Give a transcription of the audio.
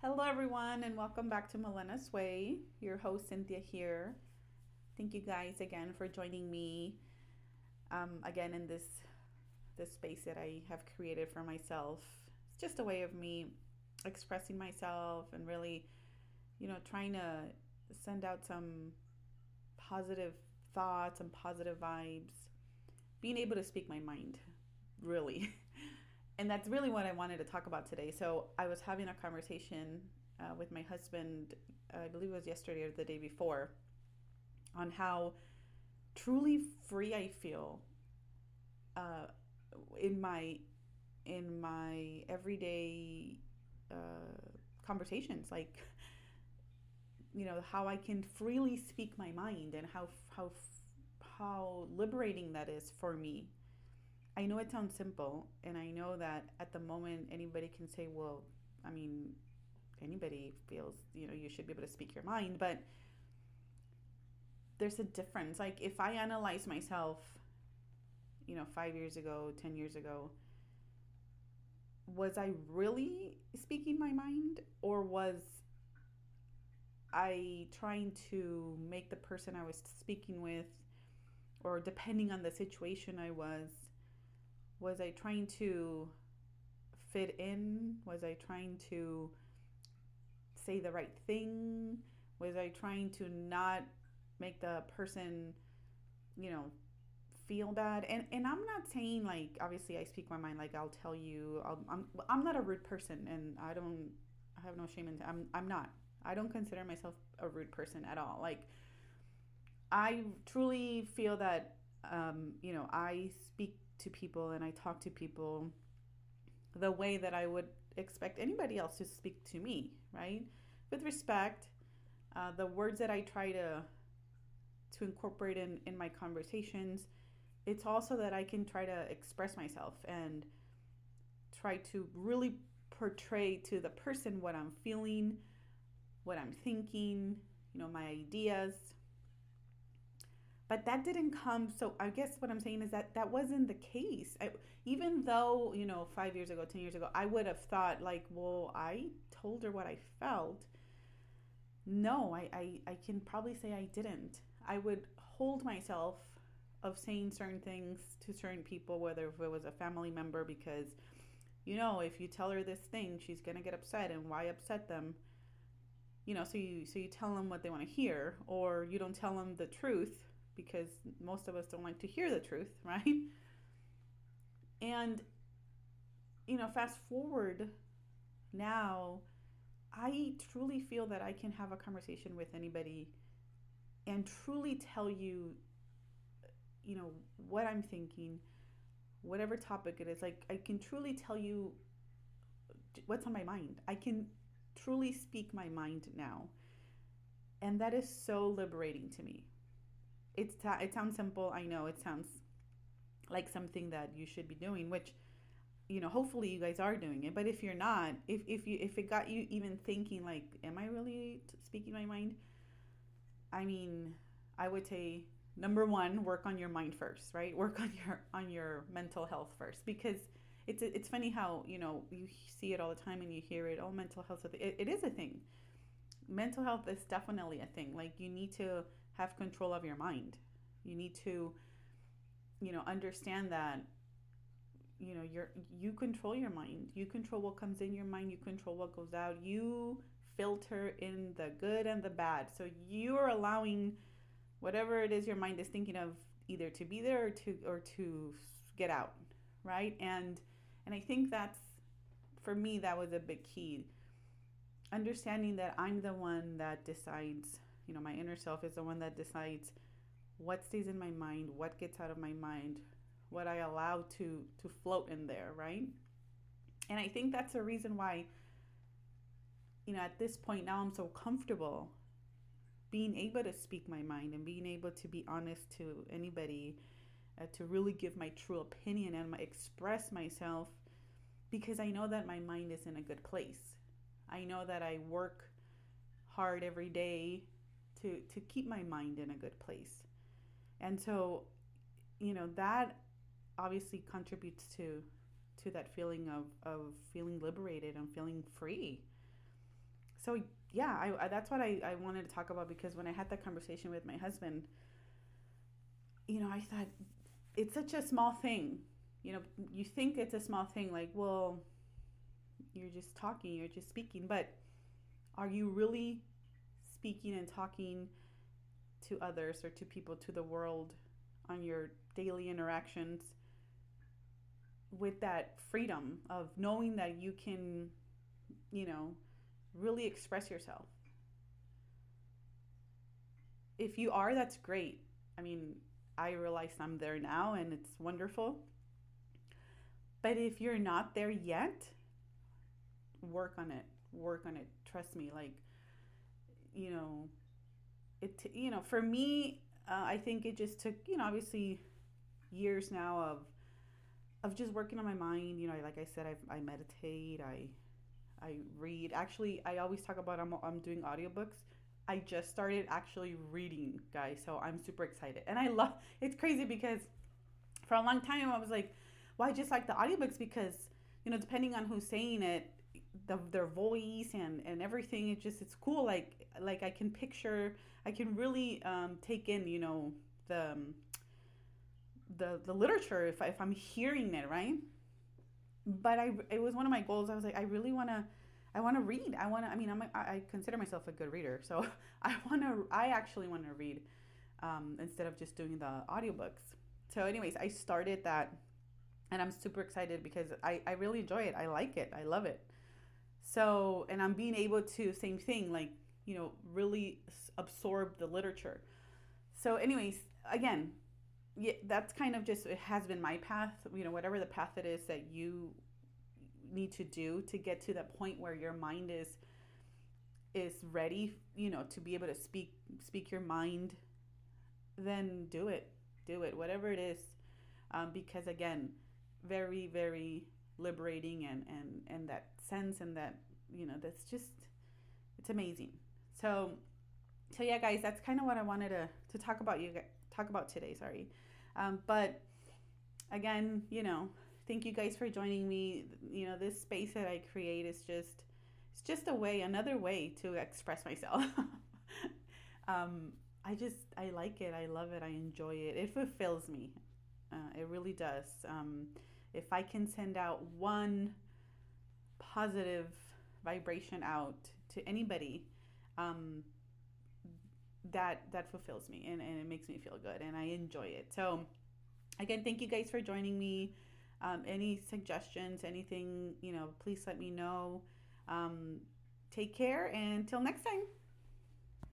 Hello, everyone, and welcome back to Melena's Way. Your host, Cynthia, here. Thank you guys again for joining me um, again in this this space that I have created for myself. It's just a way of me expressing myself and really, you know, trying to send out some positive thoughts and positive vibes, being able to speak my mind, really. and that's really what I wanted to talk about today. So I was having a conversation uh, with my husband, I believe it was yesterday or the day before, on how truly free I feel uh, in my in my everyday uh, conversations, like you know how I can freely speak my mind and how how how liberating that is for me I know it sounds simple, and I know that at the moment anybody can say, well, I mean, anybody feels, you know, you should be able to speak your mind, but there's a difference. Like if I analyze myself, you know, five years ago, 10 years ago, was I really speaking my mind or was I trying to make the person I was speaking with, or depending on the situation I was, was I trying to fit in? Was I trying to say the right thing? Was I trying to not make the person, you know, feel bad? And and I'm not saying like obviously I speak my mind. Like I'll tell you, i am I'm I'm not a rude person, and I don't I have no shame in. I'm I'm not. I don't consider myself a rude person at all. Like I truly feel that um, you know I speak to people and I talk to people the way that I would expect anybody else to speak to me, right? With respect, uh, the words that I try to to incorporate in in my conversations, it's also that I can try to express myself and try to really portray to the person what I'm feeling, what I'm thinking, you know, my ideas, but that didn't come so i guess what i'm saying is that that wasn't the case. I, even though you know five years ago ten years ago i would have thought like well i told her what i felt. No I, I i can probably say i didn't. I would hold myself of saying certain things to certain people whether if it was a family member because you know if you tell her this thing she's to get upset and why upset them? You know so you so you tell them what they want to hear or you don't tell them the truth because most of us don't like to hear the truth, right? And, you know, fast forward now, I truly feel that I can have a conversation with anybody and truly tell you, you know, what I'm thinking, whatever topic it is. Like, I can truly tell you what's on my mind. I can truly speak my mind now. And that is so liberating to me it's it sounds simple. I know it sounds like something that you should be doing, which you know, hopefully you guys are doing it. But if you're not, if if you if it got you even thinking like, am I really speaking my mind? I mean, I would say number one, work on your mind first, right? Work on your on your mental health first because it's it's funny how you know you see it all the time and you hear it. Oh, mental health, it, it is a thing. Mental health is definitely a thing. Like you need to have control of your mind. You need to, you know, understand that you know you're you control your mind. You control what comes in your mind. You control what goes out. You filter in the good and the bad. So you're allowing whatever it is your mind is thinking of either to be there or to or to get out right? And and i think that's for me that was a big key. Understanding that i'm the one that decides you know, my inner self is the one that decides what stays in my mind, what gets out of my mind, what I allow to to float in there, right? And I think that's a reason why you know, at this point now I'm so comfortable being able to speak my mind and being able to be honest to anybody, uh, to really give my true opinion and my, express myself because I know that my mind is in a good place. I know that I work hard every day to to keep my mind in a good place. And so, you know, that obviously contributes to to that feeling of of feeling liberated and feeling free. so yeah, I, I that's what I, I wanted to talk about because when I had that conversation with my husband, you know, I thought it's such a small thing. You know, you think it's a small thing, like, well, you're just talking, you're just speaking, but are you really speaking and talking to others or to people, to the world on your daily interactions with that freedom of knowing that you can, you know, really express yourself? If you are, that's great. I mean, I realize I'm there now and it's wonderful. But if you're not there yet, work on it. Work on it. Trust me. Like, you know, it, you know, for me, uh, I think it just took, you know, obviously years now of, of just working on my mind. You know, like I said, I, I meditate, I, I read. Actually, I always talk about I'm, I'm doing audiobooks I just started actually reading, guys. So I'm super excited. And I love it's crazy because for a long time I was like, well, I just like the audiobooks because, you know, depending on who's saying it, the, their voice and, and everything, it just it's cool. Like like I can picture I can really um, take in, you know, the um, the the literature if, I, if I'm hearing it, right? But I it was one of my goals. I was like, I really wanna I want to read. I want to. I mean, I'm. A, I consider myself a good reader, so I want to. I actually want to read um, instead of just doing the audiobooks. So, anyways, I started that, and I'm super excited because I I really enjoy it. I like it. I love it. So, and I'm being able to same thing, like you know, really absorb the literature. So, anyways, again, yeah, that's kind of just it has been my path. You know, whatever the path it is that you need to do to get to that point where your mind is is ready you know to be able to speak speak your mind then do it do it whatever it is um, because again very very liberating and and and that sense and that you know that's just it's amazing so so yeah guys that's kind of what i wanted to to talk about you talk about today sorry um, but again you know thank you guys for joining me. You know, this space that I create is just it's just a way, another way to express myself. um, I just I like it. I love it. I enjoy it. It fulfills me. Uh, it really does. Um, if I can send out one positive vibration out to anybody, um, that that fulfills me and, and it makes me feel good and I enjoy it. So again, thank you guys for joining me. Um, any suggestions, anything, you know, please let me know. Um, take care and until next time.